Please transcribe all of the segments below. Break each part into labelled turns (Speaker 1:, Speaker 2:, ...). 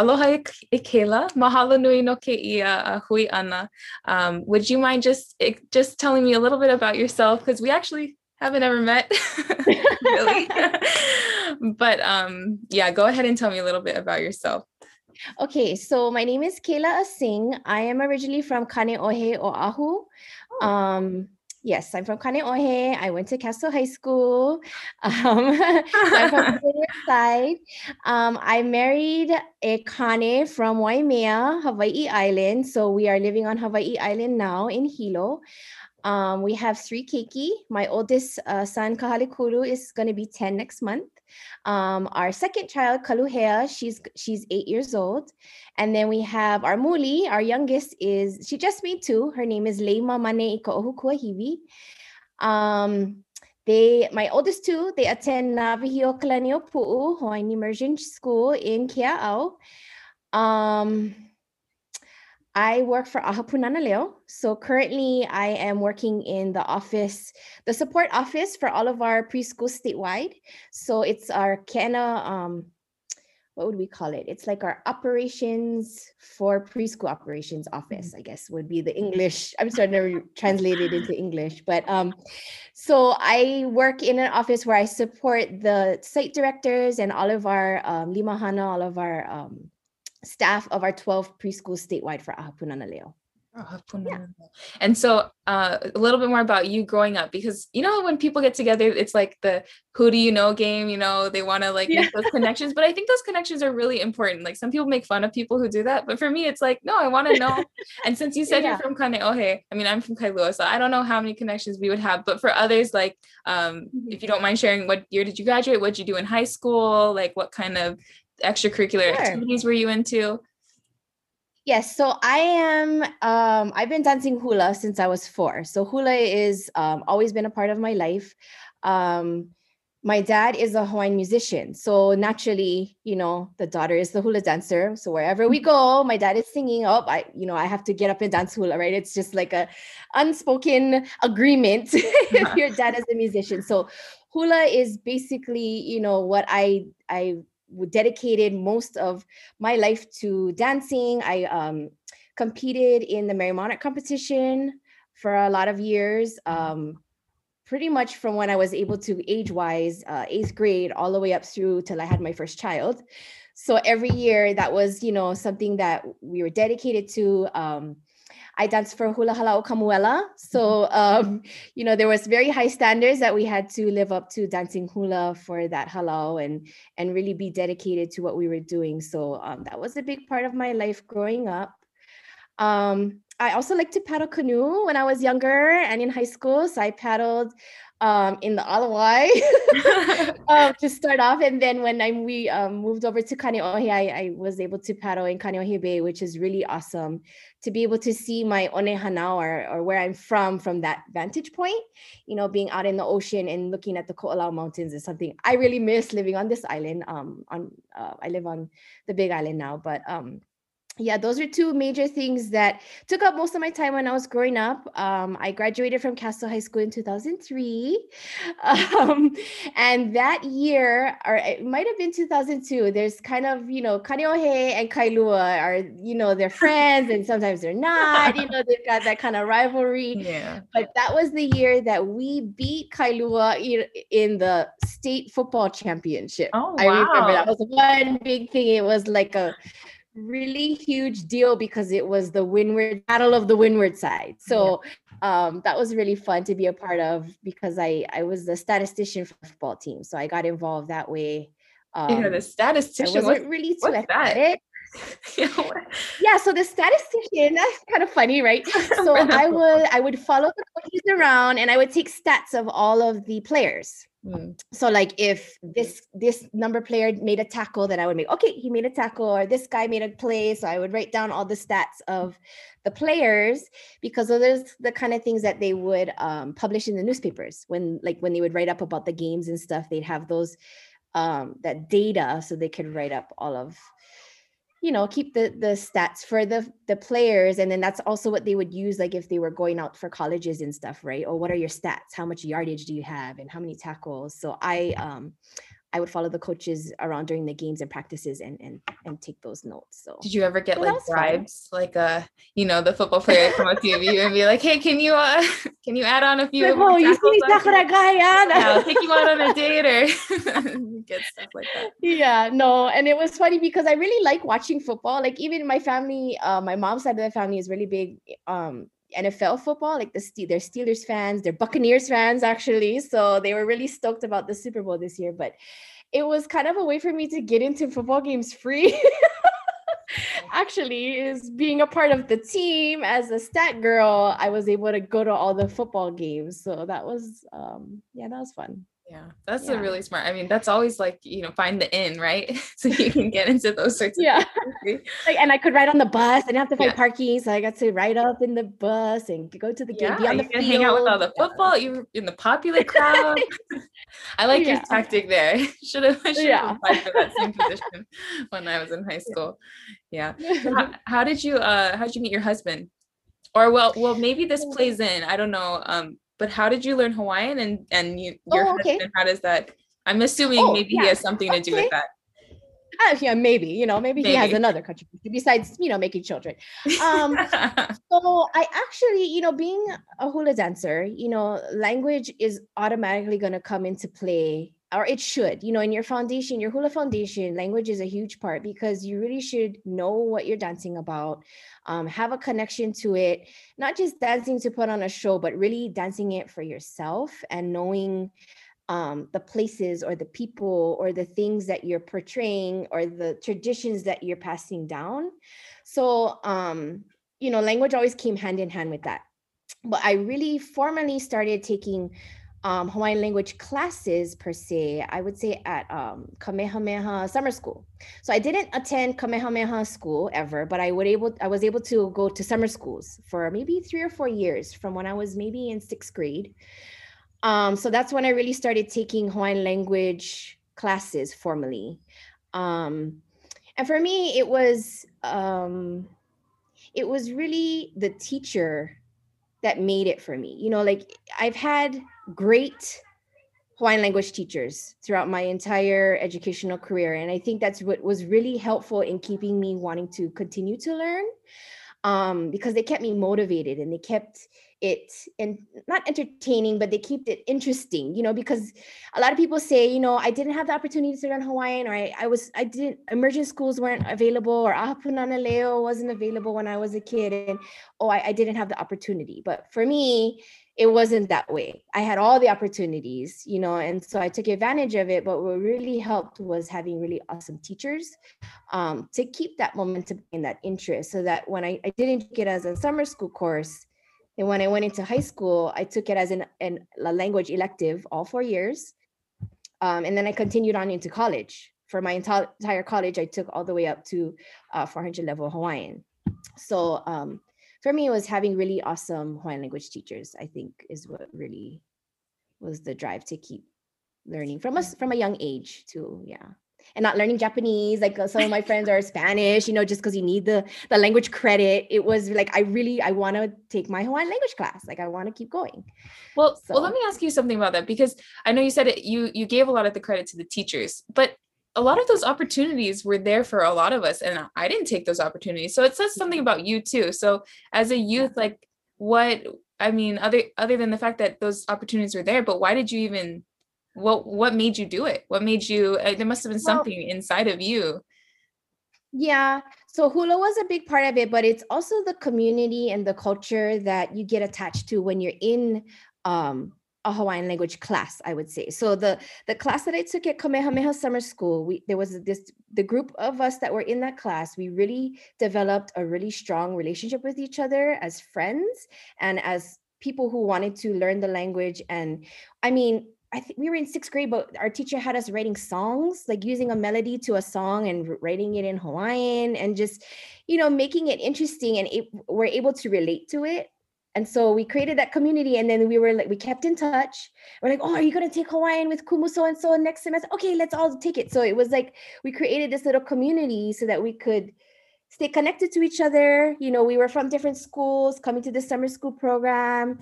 Speaker 1: aloha Ikela, mahalo nui no ke ia uh, hui ana. Um, would you mind just just telling me a little bit about yourself? Because we actually haven't ever met, really. but um, yeah, go ahead and tell me a little bit about yourself.
Speaker 2: Okay, so my name is Kayla Asing. I am originally from Kaneohe, Oahu. Oh. Um, Yes, I'm from Kaneohe. I went to Castle High School. Um, I'm from the side. Um, I married a Kane from Waimea, Hawaii Island. So we are living on Hawaii Island now in Hilo. Um, we have three keiki. My oldest uh, son, Kahalikulu, is going to be 10 next month. Um, our second child, Kaluhea, she's she's eight years old. And then we have our Muli, our youngest is, she just made two. Her name is Leima Mane Ika Kuahiwi. Um, they, my oldest two, they attend Nawahiokalaniopuu, Hawaiian Immersion School in Kea'au. Um, I work for Ahapunana Leo. So currently I am working in the office, the support office for all of our preschools statewide. So it's our Kena, um, what would we call it? It's like our operations for preschool operations office, mm-hmm. I guess would be the English. I'm starting to translate it into English. But um, so I work in an office where I support the site directors and all of our um, limahana, all of our um, staff of our 12 preschools statewide for Ahapunana Leo.
Speaker 1: Yeah. And so uh, a little bit more about you growing up because you know when people get together it's like the who do you know game you know they want to like yeah. make those connections but I think those connections are really important like some people make fun of people who do that but for me it's like no I want to know and since you said yeah. you're from Kaneohe I mean I'm from Kailua so I don't know how many connections we would have but for others like um, mm-hmm. if you don't mind sharing what year did you graduate what did you do in high school like what kind of extracurricular sure. activities were you into?
Speaker 2: Yes, so I am. Um, I've been dancing hula since I was four. So hula is um, always been a part of my life. Um, my dad is a Hawaiian musician, so naturally, you know, the daughter is the hula dancer. So wherever we go, my dad is singing. Oh, I, you know, I have to get up and dance hula, right? It's just like a unspoken agreement if your dad is a musician. So hula is basically, you know, what I I dedicated most of my life to dancing. I um, competed in the Merrie Monarch competition for a lot of years. Um, pretty much from when I was able to age wise, uh, eighth grade, all the way up through till I had my first child. So every year that was, you know, something that we were dedicated to. Um, I danced for Hula Hala'o Kamuela. So, um, you know, there was very high standards that we had to live up to dancing hula for that halau and and really be dedicated to what we were doing. So um, that was a big part of my life growing up. Um, I also like to paddle canoe when I was younger and in high school. So I paddled um, in the Ala Wai um, to start off. And then when I, we um, moved over to Kaneohe, I, I, was able to paddle in Kaneohe Bay, which is really awesome to be able to see my Onehanao or, or where I'm from from that vantage point. You know, being out in the ocean and looking at the Ko'olau Mountains is something I really miss living on this island. Um, on uh, I live on the Big Island now, but um, yeah, those are two major things that took up most of my time when I was growing up. Um, I graduated from Castle High School in 2003. Um, and that year, or it might have been 2002, there's kind of, you know, Kaneohe and Kailua are, you know, they're friends and sometimes they're not, you know, they've got that kind of rivalry.
Speaker 1: Yeah.
Speaker 2: But that was the year that we beat Kailua in the state football championship.
Speaker 1: Oh, wow.
Speaker 2: I remember that was one big thing. It was like a, really huge deal because it was the windward battle of the windward side. So um, that was really fun to be a part of because I I was the statistician for the football team, so I got involved that way.
Speaker 1: Um, know, the statistician.
Speaker 2: I wasn't really too athletic. yeah, so the statistician, that's kind of funny, right? So I would I would follow the coaches around and I would take stats of all of the players. Mm. So like if this this number player made a tackle, then I would make okay, he made a tackle, or this guy made a play. So I would write down all the stats of the players because those the kind of things that they would um, publish in the newspapers when like when they would write up about the games and stuff. They'd have those um, that data so they could write up all of you know keep the the stats for the the players and then that's also what they would use like if they were going out for colleges and stuff right? Or what are your stats? How much yardage do you have? And how many tackles? So i um I would follow the coaches around during the games and practices and and and take those notes. So
Speaker 1: did you ever get like bribes? Fun. Like uh, you know, the football player come up to you and be like, hey, can you uh can you add on a few like, oh, you see that guy yeah, I'll take you out on a date or
Speaker 2: get stuff like that. Yeah, no, and it was funny because I really like watching football. Like even my family, uh my mom's side of the family is really big um NFL football, like the they're Steelers fans, they're Buccaneers fans actually. So they were really stoked about the Super Bowl this year. But it was kind of a way for me to get into football games free. actually, is being a part of the team as a stat girl. I was able to go to all the football games, so that was um, yeah, that was fun.
Speaker 1: Yeah, that's yeah. a really smart. I mean, that's always like, you know, find the in, right? so you can get into those sorts of
Speaker 2: yeah. like, and I could ride on the bus. I didn't have to find yeah. parking. So I got to ride up in the bus and go to the game, yeah, be on the field.
Speaker 1: hang out with all the football. You in the popular crowd. I like your tactic there. Should have should have applied for that same position when I was in high school. Yeah. So how, how did you uh how did you meet your husband? Or well, well, maybe this plays in. I don't know. Um, but how did you learn Hawaiian and and you, your oh, okay. husband? How does that? I'm assuming oh, maybe yeah. he has something to do with that.
Speaker 2: Uh, yeah, maybe you know, maybe, maybe, he has another contribution besides you know making children. Um, so I actually, you know, being a hula dancer, you know, language is automatically going to come into play or it should you know in your foundation your hula foundation language is a huge part because you really should know what you're dancing about um, have a connection to it not just dancing to put on a show but really dancing it for yourself and knowing um, the places or the people or the things that you're portraying or the traditions that you're passing down. So um, you know language always came hand in hand with that. But i really formally started taking um, Hawaiian language classes per se, I would say at um, Kamehameha Summer School. So I didn't attend Kamehameha school ever, but I would able I was able to go to summer schools for maybe three or four years from when I was maybe in sixth grade. Um, so that's when I really started taking Hawaiian language classes formally. Um, and for me, it was um, it was really the teacher that made it for me. You know, like I've had great Hawaiian language teachers throughout my entire educational career. And I think that's what was really helpful in keeping me wanting to continue to learn um, because they kept me motivated and they kept it and not entertaining, but they kept it interesting, you know, because a lot of people say, you know, I didn't have the opportunity to learn Hawaiian or I, I was, I didn't, immersion schools weren't available or Ahapunana Leo wasn't available when I was a kid and, oh, I, I didn't have the opportunity. But for me, it wasn't that way. I had all the opportunities, you know, and so I took advantage of it. But what really helped was having really awesome teachers um, to keep that momentum and that interest so that when I, I didn't get as a summer school course, and when I went into high school, I took it as an, an a language elective all four years. Um, and then I continued on into college. For my entire, college, I took all the way up to uh, 400 level Hawaiian. So um, for me, it was having really awesome Hawaiian language teachers, I think is what really was the drive to keep learning from us from a young age too. Yeah. And not learning Japanese, like uh, some of my friends are Spanish, you know, just because you need the the language credit. It was like I really I want to take my Hawaiian language class. Like I want to keep going.
Speaker 1: Well, so. well, let me ask you something about that because I know you said it. You you gave a lot of the credit to the teachers, but a lot of those opportunities were there for a lot of us and i didn't take those opportunities. So it says something about you too. So as a youth like what i mean other other than the fact that those opportunities were there but why did you even what what made you do it? What made you uh, there must have been something inside of you.
Speaker 2: Yeah so hula was a big part of it but it's also the community and the culture that you get attached to when you're in um a Hawaiian language class, I would say. So the the class that I took at Kamehameha Summer School, we there was this the group of us that were in that class. We really developed a really strong relationship with each other as friends and as people who wanted to learn the language. And I mean, I think we were in sixth grade, but our teacher had us writing songs, like using a melody to a song and writing it in Hawaiian and just, you know, making it interesting. And it, we're able to relate to it and so we created that community and then we were like we kept in touch. We're like oh are you going to take hawaiian with kumu so and so next semester? Okay let's all take it. So it was like we created this little community so that we could stay connected to each other. You know we were from different schools coming to the summer school program.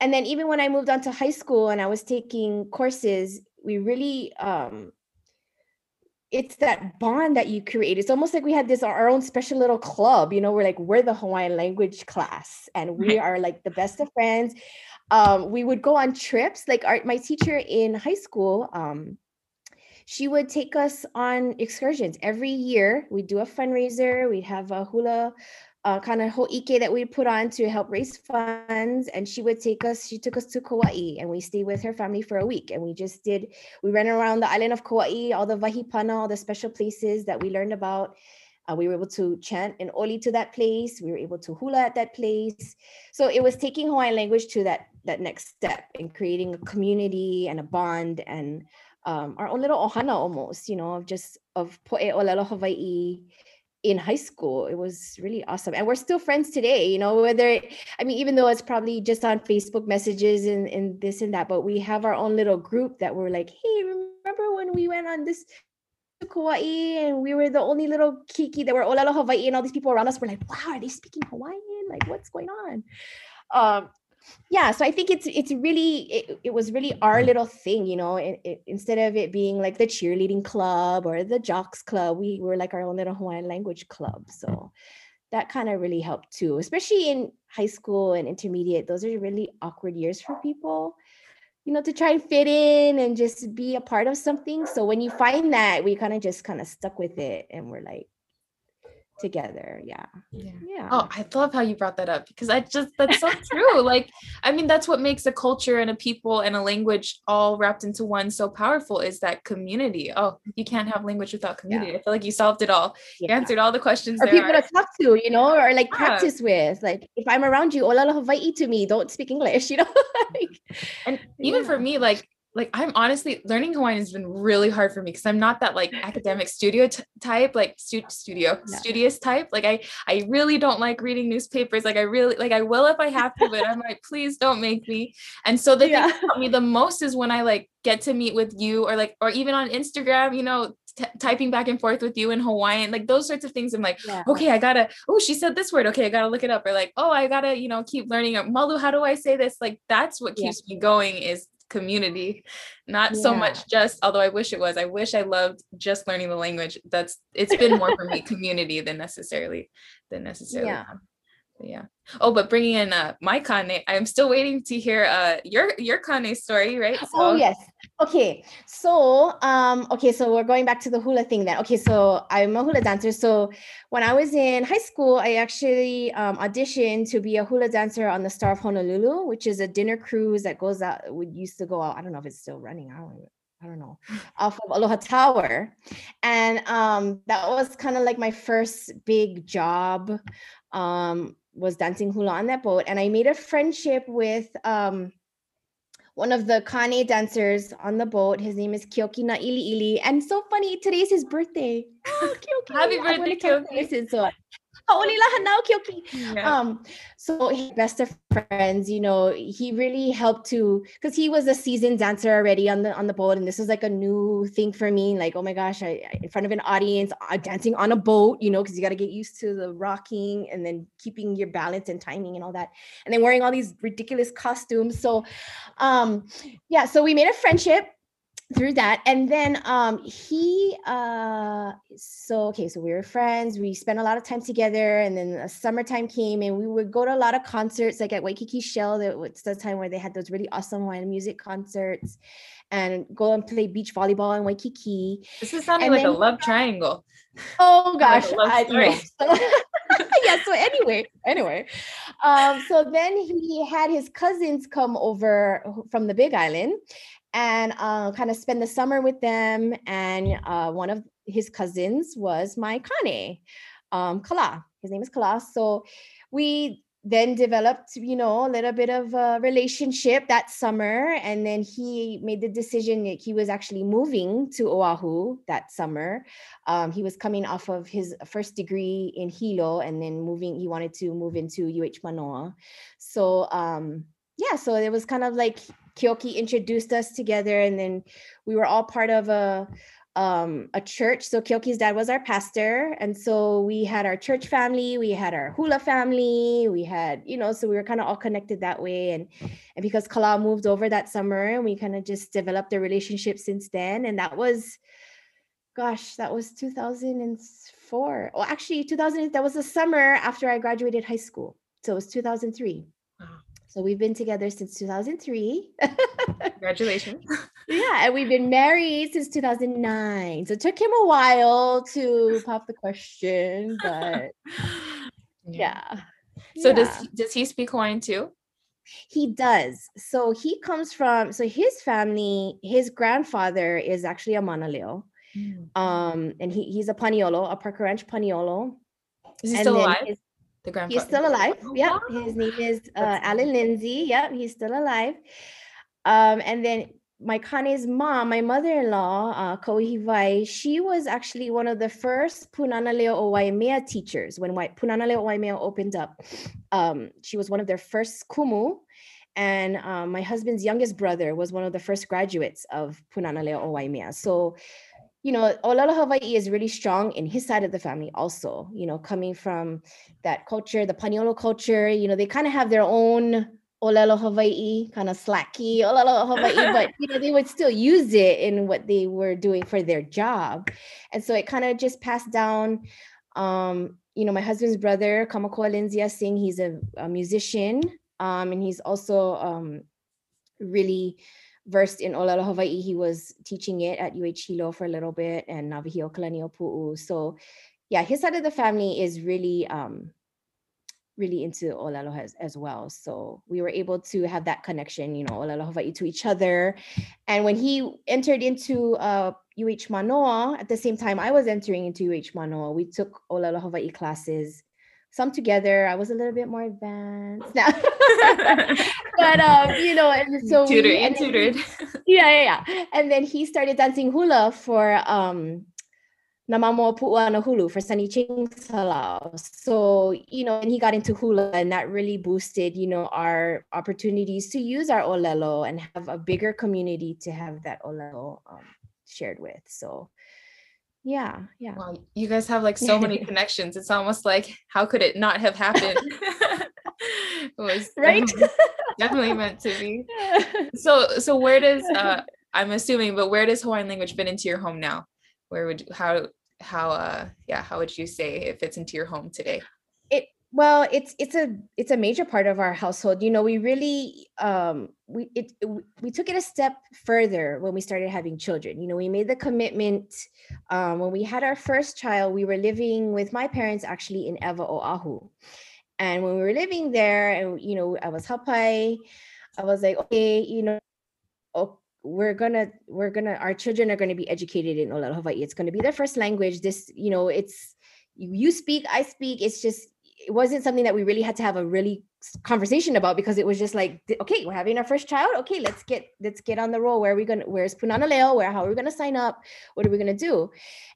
Speaker 2: And then even when i moved on to high school and i was taking courses we really um it's that bond that you create. It's almost like we had this our own special little club, you know, we're like we're the Hawaiian language class and we are like the best of friends. Um, we would go on trips. Like our my teacher in high school, um, she would take us on excursions every year. We'd do a fundraiser, we'd have a hula uh, kind of ho'ike that we put on to help raise funds. And she would take us, she took us to Kauai and we stayed with her family for a week. And we just did, we ran around the island of Kauai, all the wahipana, all the special places that we learned about. Uh, we were able to chant in oli to that place. We were able to hula at that place. So it was taking Hawaiian language to that that next step in creating a community and a bond and um, our own little ohana almost, you know, of just of poe olelo Hawaii in high school. It was really awesome. And we're still friends today, you know, whether, I mean, even though it's probably just on Facebook messages and, and this and that, but we have our own little group that we're like, hey, remember when we went on this to Kauai and we were the only little keiki that were Olelo Hawaii and all these people around us were like, wow, are they speaking Hawaiian? Like, what's going on? Um, yeah so i think it's it's really it, it was really our mm. little thing you know it, it, instead of it being like the cheerleading club or the jocks club we were like our own little hawaiian language club. So mm. that kind of really helped too especially in high school and intermediate those are really awkward years for people you know to try and fit in and just be a part of something. So when you find that we kind of just kind of stuck with it and we're like together. Yeah.
Speaker 1: yeah. Yeah. Oh, I love how you brought that up because I just that's so true. like, I mean, that's what makes a culture and a people and a language all wrapped into one so powerful is that community. Oh, you can't have language without community. Yeah. I feel like you solved it all. Yeah. You answered all the questions.
Speaker 2: Or people are. to talk to, you know, or like practice with. Like if I'm around you, olelo Hawaii to me, don't speak English, you know. Mm-hmm. like,
Speaker 1: and even for me, like like I'm honestly learning Hawaiian has been really hard for me because I'm not that like academic studio t- type, like stu- studio studious type. Like I I really don't like reading newspapers. Like I really like I will if I have to, but I'm like, please don't make me. And so the yeah. thing that helped me the most is when I like get to meet with you or like or even on Instagram, you know, T- typing back and forth with you in Hawaiian, like those sorts of things. I'm like, yeah. okay, I gotta, oh, she said this word. Okay, I gotta look it up. Or like, oh, I gotta, you know, keep learning. Malu, how do I say this? Like, that's what keeps yeah. me going is community. Not yeah. so much just although i wish it was i wish i loved just learning the language. That's it's been more for me community than necessarily than necessarily yeah. yeah. Oh but bringing in uh my kane i'm still waiting to hear uh your your kane story right?
Speaker 2: So, oh yes okay so um okay so we're going back to the hula thing then okay so i'm a hula dancer so when i was in high school i actually um, auditioned to be a hula dancer on the star of honolulu which is a dinner cruise that goes out would used to go out i don't know if it's still running i don't I don't know, off of Aloha Tower. And um, that was kind of like my first big job. Um, was dancing hula on that boat. And I made a friendship with um, one of the Kane dancers on the boat. His name is Keoki Na Ili Ili. And so funny, today's his birthday. Oh,
Speaker 1: Keoki. Happy birthday, Keoki.
Speaker 2: So yeah. Um, so best of friends, you know, he really helped to because he was a seasoned dancer already on the on the boat, and this was like a new thing for me. Like, oh my gosh, I, I in front of an audience, uh, dancing on a boat, you know, because you got to get used to the rocking and then keeping your balance and timing and all that, and then wearing all these ridiculous costumes. So, um, yeah, so we made a friendship through that and then um he uh so okay so we were friends we spent a lot of time together and then the summertime came and we would go to a lot of concerts like at waikiki shell that was the time where they had those really awesome wine music concerts and go and play beach volleyball in waikiki.
Speaker 1: This is sounding and like then, a love triangle.
Speaker 2: Oh gosh like I yeah so anyway anyway um so then he had his cousins come over from the big island and uh, kind of spend the summer with them. And uh, one of his cousins was my Kane, um, Kala. His name is Kala. So we then developed, you know, a little bit of a relationship that summer. And then he made the decision that he was actually moving to Oahu that summer. Um, he was coming off of his first degree in Hilo and then moving, he wanted to move into UH Manoa. So, um, yeah, so it was kind of like Keoki introduced us together, and then we were all part of a um, a church. So Keoki's dad was our pastor, and so we had our church family, we had our hula family, we had you know, so we were kind of all connected that way. And and because Kala moved over that summer, and we kind of just developed a relationship since then, and that was gosh, that was 2004. Well, actually, 2000, that was the summer after I graduated high school. So it was 2003. So we've been together since 2003.
Speaker 1: Congratulations.
Speaker 2: yeah, and we've been married since 2009. So it took him a while to pop the question, but yeah. yeah.
Speaker 1: So yeah. does does he speak Hawaiian too?
Speaker 2: He does. So he comes from so his family, his grandfather is actually a Manaleo. Mm. Um, and he, he's a Paniolo, a Parker Ranch Paniolo.
Speaker 1: Is he and still alive? His,
Speaker 2: the grandfather. He's still alive. Oh, yeah. Wow. His name is uh, Alan Lindsay. Yeah, he's still alive. Um, and then my Kane's mom, my mother-in-law, uh, Kauhivai, she was actually one of the first Punanaleo o Waimea teachers when Punanaleo o Waimea opened up. Um, she was one of their first kumu. And um, my husband's youngest brother was one of the first graduates of Punanaleo o Waimea. So you know, Olelo Hawaii is really strong in his side of the family also, you know, coming from that culture, the Paniolo culture, you know, they kind of have their own Olelo Hawaii, kind of slacky Olelo Hawaii, but you know, they would still use it in what they were doing for their job. And so it kind of just passed down. Um, you know, my husband's brother, Kamakoa Lindsay Singh, he's a, a musician. Um, and he's also um really versed in Olelo Hawaii. He was teaching it at UH Hilo for a little bit and Nawahiokalaniopuu. So yeah, his side of the family is really um really into Olelo as, as well. So we were able to have that connection, you know, Olelo Hawaii to each other. And when he entered into uh, UH Manoa, at the same time I was entering into UH Manoa, we took Olelo Hawaii classes some together. I was a little bit more advanced now. but um, you know, and so
Speaker 1: tutored, we, and tutored.
Speaker 2: yeah, yeah, yeah. And then he started dancing hula for um Namamo Pu'uana Hulu for Sonny Ching Salau. So, you know, and he got into hula and that really boosted, you know, our opportunities to use our olelo and have a bigger community to have that olelo um, shared with. So yeah yeah.
Speaker 1: Well, you guys have like so many connections. It's almost like how could it not have happened? It was right? definitely meant to be. So so where does uh i'm assuming but where does hawaiian language fit into your home now? Where would how how uh yeah how would you say it fits into your home today
Speaker 2: well it's it's a it's a major part of our household you know we really um we it, we took it a step further when we started having children you know we made the commitment um when we had our first child we were living with my parents actually in ewa oahu. And when we were living there and you know i was hapai i was like okay you know oh, we're gonna we're gonna our children are to be educated in olelo hawaii. It's to be their first language. This you know it's you speak i speak. It's just it wasn't something that we really had to have a really conversation about because it was just like okay we're having our first child. Okay let's get let's get on the roll. Where are we gonna where's punana leo? Where how are we gonna sign up? What are we gonna do?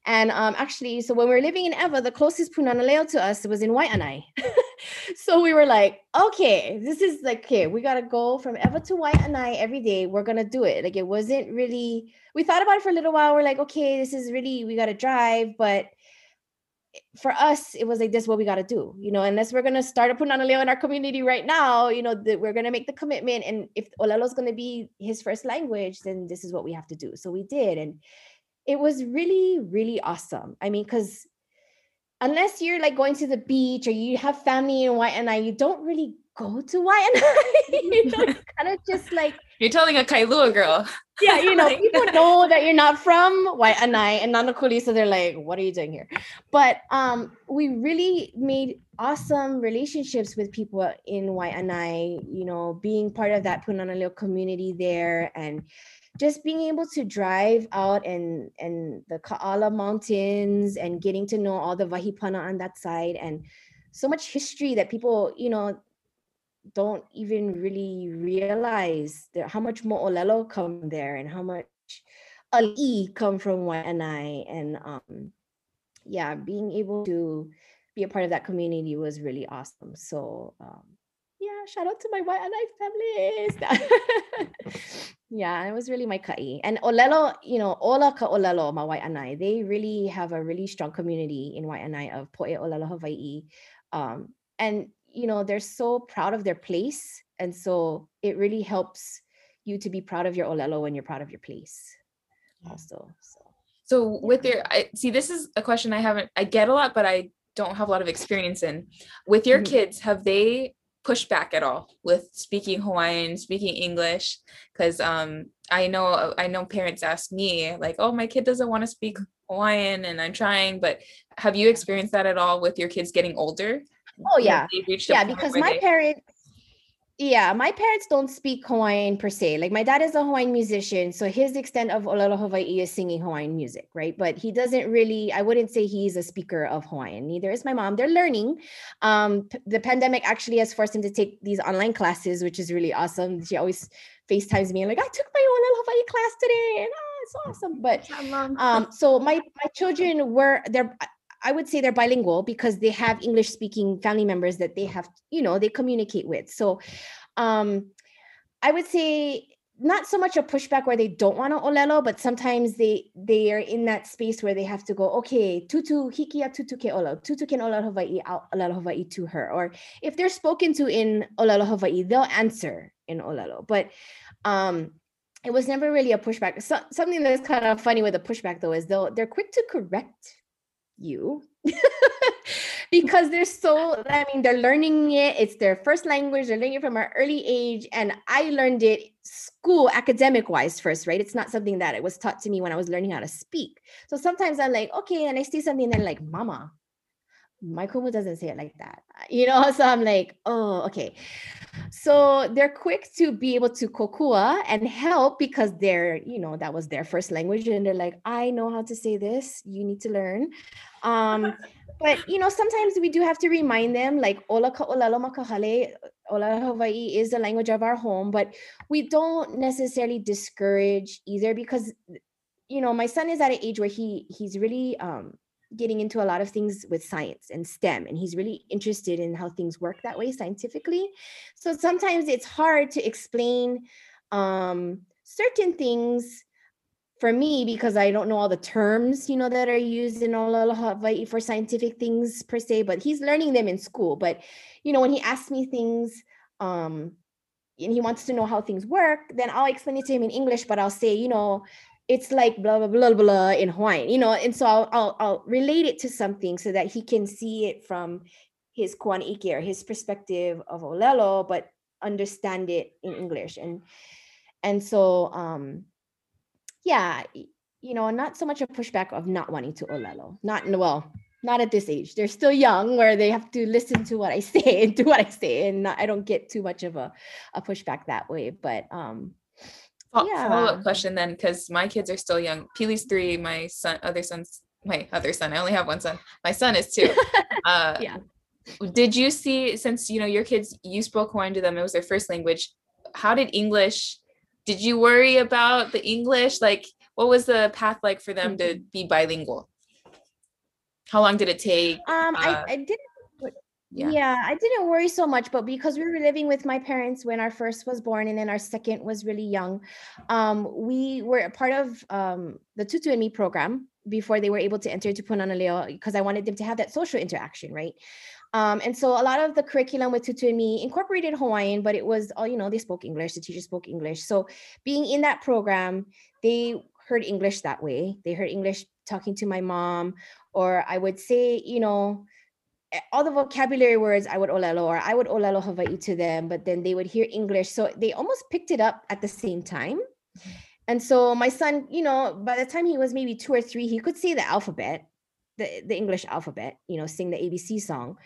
Speaker 2: And um actually so when we were living in ewa the closest punana leo to us was in waianae so we were like okay this is like okay we gotta go from ewa to waianae every day. We're gonna do it. Like it wasn't really we thought about it for a little while. We're like okay this is really we gotta drive but for us, it was like, this is what we got to do, you know, unless we're going to start a Punana Leo in our community right now, you know, that we're going to make the commitment. And if Olelo is going to be his first language, then this is what we have to do. So we did. And it was really, really awesome. I mean, because unless you're like going to the beach or you have family in Waianae, you don't really go to you know, kind of just like
Speaker 1: you're telling a Kailua girl.
Speaker 2: Yeah, you know, people know that you're not from Waianae and Nanakuli, so they're like, "What are you doing here?" But um, we really made awesome relationships with people in Waianae. You know, being part of that Punana community there, and just being able to drive out and and the Kaala Mountains and getting to know all the wahipana on that side and so much history that people, you know, don't even really realize how much Mo'olelo come there and how much Ali come from Waianae. And um, yeah, being able to be a part of that community was really awesome. So um, yeah, shout out to my Waianae families. yeah, it was really my kai. And Olelo, you know, Ola ka Olelo ma Waianae, they really have a really strong community in Waianae of Poe Olelo Hawaii. Um, and you know they're so proud of their place and so it really helps you to be proud of your olelo when you're proud of your place also so
Speaker 1: So with your I see this is a question I haven't I get a lot, but I don't have a lot of experience in. With your mm-hmm. kids, have they pushed back at all with speaking Hawaiian, speaking English? Because um I know I know parents ask me like, oh, my kid doesn't want to speak Hawaiian and I'm trying, but have you experienced that at all with your kids getting older?
Speaker 2: Oh yeah. Yeah, because my they- parents yeah, my parents don't speak Hawaiian per se. Like my dad is a Hawaiian musician, so his extent of Olelo Hawaii is singing Hawaiian music, right? But he doesn't really. I wouldn't say he's a speaker of Hawaiian. Neither is my mom. They're learning. Um, the pandemic actually has forced him to take these online classes, which is really awesome. She always FaceTimes me and like, I took my Olelo Hawaii class today, and oh, it's awesome. But um, so my my children were they're I would say they're bilingual because they have English speaking family members that they have, you know, they communicate with. So um, I would say not so much a pushback where they don't want to olelo, but sometimes they they are in that space where they have to go, okay, tutu hikia tutu ke olo, tutu ken olelo Hawaii olelo Hawaii to her. Or if they're spoken to in olelo Hawaii, they'll answer in olelo. But um it was never really a pushback. So, something that's kind of funny with a pushback though is they'll they're quick to correct you. Because they're so i mean they're learning it it's their first language they're learning it from an early age and i learned it school academic wise first right? It's not something that it was taught to me when i was learning how to speak. So sometimes i'm like okay and i see something and then like mama my kumu doesn't say it like that. You know so i'm like oh okay. So they're quick to be able to kokua and help because they're you know that was their first language and they're like i know how to say this. You need to learn. Um but you know sometimes we do have to remind them like ola ka olelo makahale ola hawaii is the language of our home but we don't necessarily discourage either because you know my son is at an age where he he's really um getting into a lot of things with science and STEM, and he's really interested in how things work that way scientifically. So sometimes it's hard to explain um, certain things for me because I don't know all the terms, you know, that are used in all Hawaii for scientific things per se, but he's learning them in school. But you know, when he asks me things, um, and he wants to know how things work, then I'll explain it to him in English, but I'll say, you know, it's like blah blah blah blah in Hawaiian, you know, and so I'll, I'll, I'll relate it to something so that he can see it from his Kuana'ike or his perspective of Olelo, but understand it in English. And and so um yeah, you know, not so much a pushback of not wanting to Olelo. Not well, not at this age. They're still young where they have to listen to what I say and do what I say. And not, I don't get too much of a, a pushback that way. But um
Speaker 1: yeah. follow up question then, because my kids are still young. Peely's three, my son, other son's my other son. I only have one son. My son is two. Uh, yeah. Did you see since you know your kids you spoke Hawaiian to them? It was their first language. How did English? Did you worry about the English? Like, what was the path like for them mm-hmm. to be bilingual? How long did it take?
Speaker 2: Um, uh, I, I didn't yeah. yeah i didn't worry so much but because we were living with my parents when our first was born and then our second was really young um, we were a part of um, the tutu and me program before they were able to enter to punana Leo because i wanted them to have that social interaction right? Um, and so a lot of the curriculum with tutu and me incorporated hawaiian but it was all you know they spoke english the teacher spoke english. So being in that program they heard english that way. They heard english talking to my mom or i would say you know all the vocabulary words I would olelo or I would olelo Hawaii to them, but then they would hear English. So they almost picked it up at the same time. Mm-hmm. And so my son, you know, by the time he was maybe two or three, he could say the alphabet, the, the English alphabet, you know, sing the ABC song.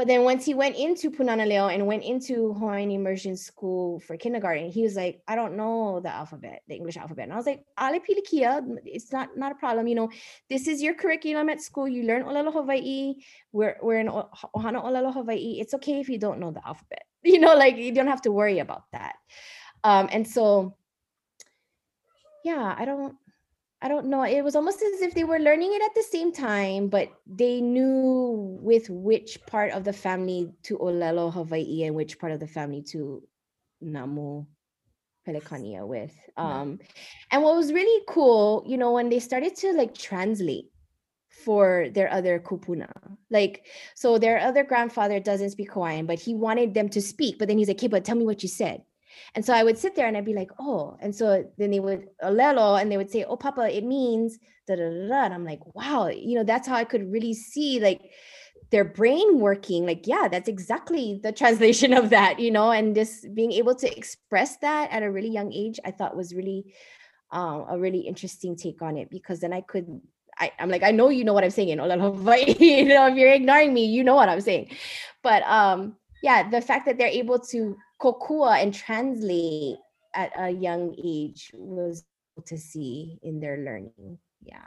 Speaker 2: But then once he went into Punanaleo and went into Hawaiian immersion school for kindergarten, he was like, I don't know the alphabet, the English alphabet. And I was like, Ale pilikia, it's not not a problem. You know, this is your curriculum at school. You learn Olelo Hawaii. We're we're in Ohana Olelo Hawaii. It's okay if you don't know the alphabet. You know, like you don't have to worry about that. Um, and so yeah, I don't I don't know. It was almost as if they were learning it at the same time, but they knew with which part of the family to Olelo Hawaii and which part of the family to Namu Pelekania with. Um, and what was really cool, you know, when they started to like translate for their other kupuna. Like, so their other grandfather doesn't speak Hawaiian, but he wanted them to speak. But then he's like, okay, but tell me what you said. And so I would sit there and I'd be like, oh, and so then they would olelo and they would say, oh, Papa, it means da da da. And I'm like, wow, you know, that's how I could really see like their brain working. Like, yeah, that's exactly the translation of that, you know, and just being able to express that at a really young age, I thought was really um, a really interesting take on it because then I could I, am like, I know you know what I'm saying. you know, if you're ignoring me, you know what I'm saying. But um, yeah, the fact that they're able to kokua and translate at a young age was to see in their learning. Yeah.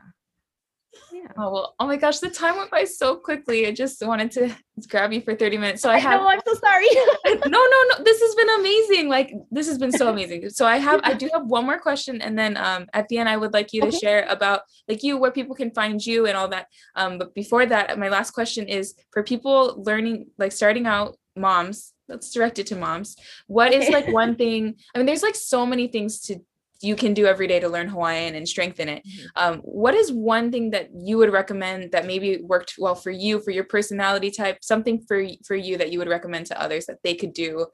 Speaker 1: Yeah. Oh well, oh my gosh, the time went by so quickly. I just wanted to grab you for 30 minutes. So I,
Speaker 2: I
Speaker 1: have
Speaker 2: know, I'm so sorry.
Speaker 1: no, no, no. This has been amazing. Like this has been so amazing. So I have I do have one more question and then um at the end I would like you to okay. share about like you where people can find you and all that. Um but before that, my last question is for people learning like starting out moms let's direct it to moms. What is like one thing i mean there's like so many things to you can do every day to learn hawaiian and strengthen it. Mm-hmm. um, what is one thing that you would recommend that maybe worked well for you for your personality type something for for you that you would recommend to others that they could do?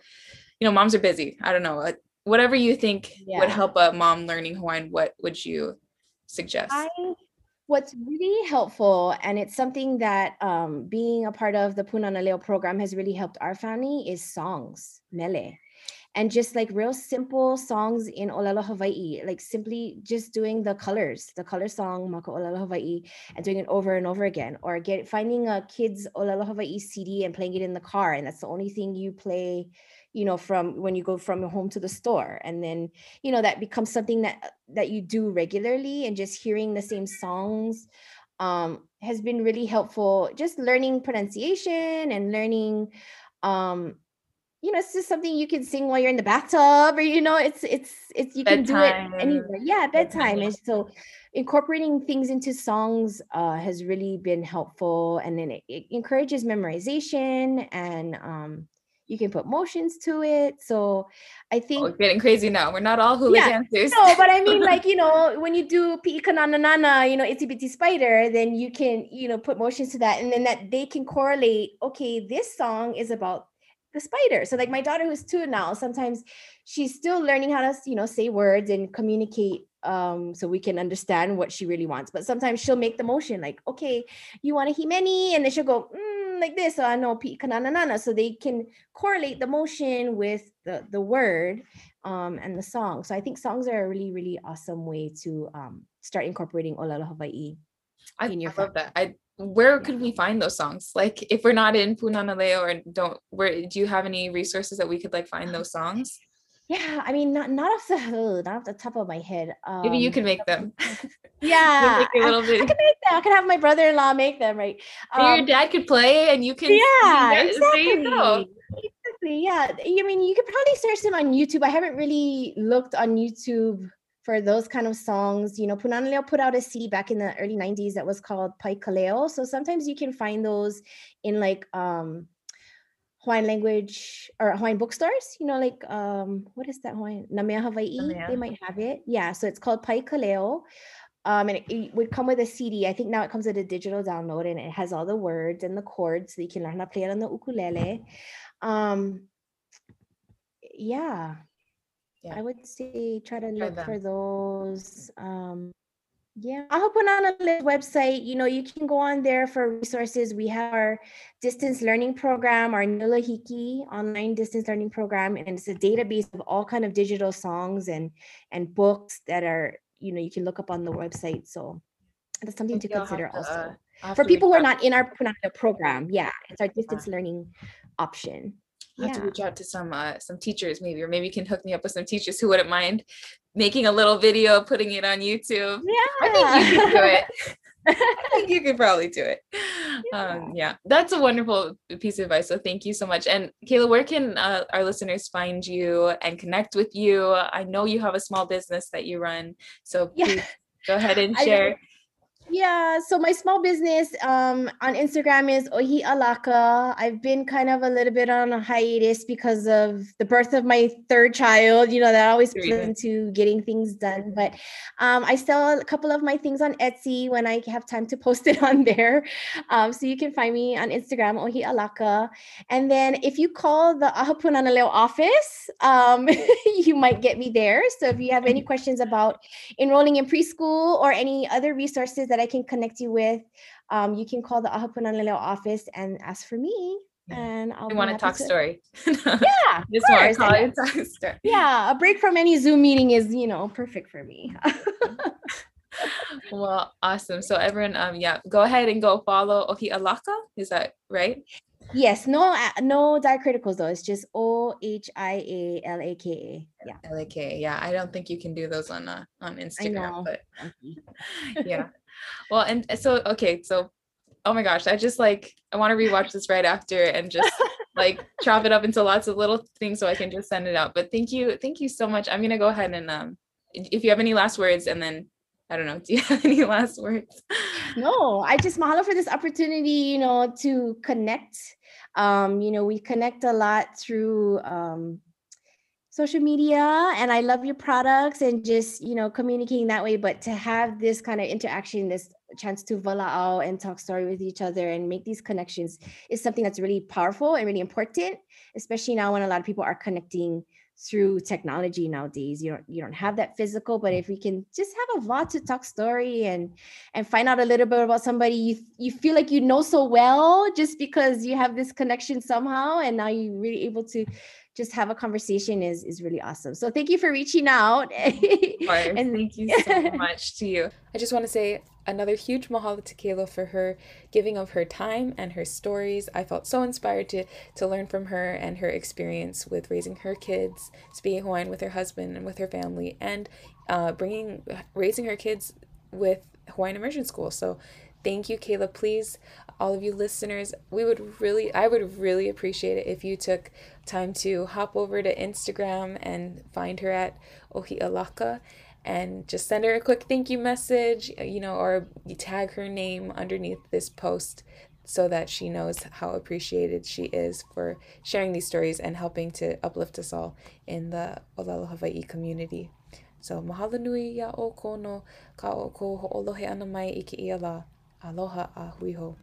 Speaker 1: You know moms are busy. I don't know whatever you think yeah. would help a mom learning hawaiian what would you suggest?
Speaker 2: I what's really helpful, and it's something that um, being a part of the Punana Leo program has really helped our family, is songs, mele. And just like real simple songs in Olelo Hawaii, like simply just doing the colors, the color song, Maka Olelo Hawaii, and doing it over and over again. Or get finding a kid's Olelo Hawaii CD and playing it in the car. And that's the only thing you play you know from when you go from your home to the store. And then you know that becomes something that that you do regularly and just hearing the same songs um, has been really helpful. Just learning pronunciation and learning um, you know it's just something you can sing while you're in the bathtub or you know it's it's it's you bedtime. can do it anywhere. Yeah bedtime. And so incorporating things into songs uh, has really been helpful. And then it, it encourages memorization and um, you can put motions to it. So I think
Speaker 1: oh, getting crazy now. We're not all hula yeah, dancers.
Speaker 2: No, but I mean, like, you know, when you do Pi'ikananana, you know, Itsy Bitsy Spider, then you can, you know, put motions to that. And then that they can correlate, okay, this song is about the spider. So like my daughter who's two now, sometimes she's still learning how to, you know, say words and communicate um so we can understand what she really wants. But sometimes she'll make the motion like, okay, you want a himeni? And then she'll go, mm, like this, so I know kananana. So they can correlate the motion with the the word um, and the song. So I think songs are a really really awesome way to um, start incorporating Olelo Hawaii.
Speaker 1: I, in your I love that. I where could we find those songs? Like if we're not in Punana Leo or don't where do you have any resources that we could like find those songs?
Speaker 2: Yeah, I mean, not not off the hood, not off the top of my head.
Speaker 1: Um, Maybe you um, can make them.
Speaker 2: Yeah, make little bit. I, I can make them. I can have my brother-in-law make them, right?
Speaker 1: Um, your dad could play, and you can.
Speaker 2: Yeah, exactly. You exactly. Yeah, I mean, you could probably search them on YouTube. I haven't really looked on YouTube for those kind of songs. You know, Punana Leo put out a CD back in the early '90s that was called Pai Kaleo. So sometimes you can find those in like um Hawaiian language or Hawaiian bookstores, you know, like um, what is that Hawaiian? Na Mea Hawaii, Na Mea. they might have it. Yeah, so it's called Pai Kaleo. Um, and it, it, would come with a CD. I think now it comes with a digital download and it has all the words and the chords so you can learn how to play it on the ukulele. Um, yeah. yeah. I would say try to look for those. Um, yeah, I'll put on a website. You know, you can go on there for resources. We have our distance learning program, our Nilahiki online distance learning program, and it's a database of all kind of digital songs and and books that are you know you can look up on the website. So that's something to consider to, also uh, for people who are not in our program. Yeah, it's our distance uh, learning option.
Speaker 1: I have yeah. to reach out to some uh, some teachers maybe, or maybe you can hook me up with some teachers who wouldn't mind making a little video, putting it on YouTube.
Speaker 2: Yeah,
Speaker 1: I think you can do it. I think you could probably do it. Yeah. Um, yeah, that's a wonderful piece of advice. So thank you so much. And Kayla, where can uh, our listeners find you and connect with you? I know you have a small business that you run, so yeah. go ahead and share.
Speaker 2: Yeah, so my small business um, on Instagram is Ohi Alaka. I've been kind of a little bit on a hiatus because of the birth of my third child. You know, that always plays into getting things done. But um, I sell a couple of my things on Etsy when I have time to post it on there. Um, so you can find me on Instagram, Ohi Alaka. And then if you call the Ahapunanaleo office, um, you might get me there. So if you have any questions about enrolling in preschool or any other resources that I can connect you with, um, you can call the Aha Punana Leo office and ask for me. And I'll
Speaker 1: want to talk to... story.
Speaker 2: yeah.
Speaker 1: Just want to call you talk story.
Speaker 2: Yeah. A break from any Zoom meeting is, you know, perfect for me.
Speaker 1: well, awesome. So everyone, um, yeah, go ahead and go follow Ohi Alaka. Is that right?
Speaker 2: Yes, no, uh, no diacriticals though. It's just O H I A L A K A. Yeah,
Speaker 1: L A K. Yeah, I don't think you can do those on uh, on Instagram, but yeah. Well, and so okay, so oh my gosh, I just like I want to rewatch this right after and just like chop it up into lots of little things so I can just send it out. But thank you, thank you so much. I'm gonna go ahead and um, if you have any last words, and then I don't know. Do you have any last words?
Speaker 2: No, I just mahalo for this opportunity, you know, to connect. Um, you know, we connect a lot through um social media and I love your products and just, you know, communicating that way. But to have this kind of interaction, this chance to wala'au and talk story with each other and make these connections is something that's really powerful and really important, especially now when a lot of people are connecting through technology nowadays you don't you don't have that physical but if we can just have a lot to talk story and and find out a little bit about somebody you you feel like you know so well just because you have this connection somehow and now you're really able to just have a conversation is is really awesome. So thank you for reaching out.
Speaker 1: and thank you so much to you. I just want to say another huge mahalo to Kayla for her giving of her time and her stories. I felt so inspired to to learn from her and her experience with raising her kids, speaking Hawaiian with her husband and with her family, and uh, bringing raising her kids with Hawaiian immersion school. So thank you, Kayla. Please all of you listeners, we would really, I would really appreciate it if you took time to hop over to Instagram and find her at Ohi Alaka and just send her a quick thank you message, you know, or you tag her name underneath this post so that she knows how appreciated she is for sharing these stories and helping to uplift us all in the Olelo Hawaii community. So mahalo nui ya o kono ka o ko ho'olohe ana mai i ke ia la. Aloha a hui hou.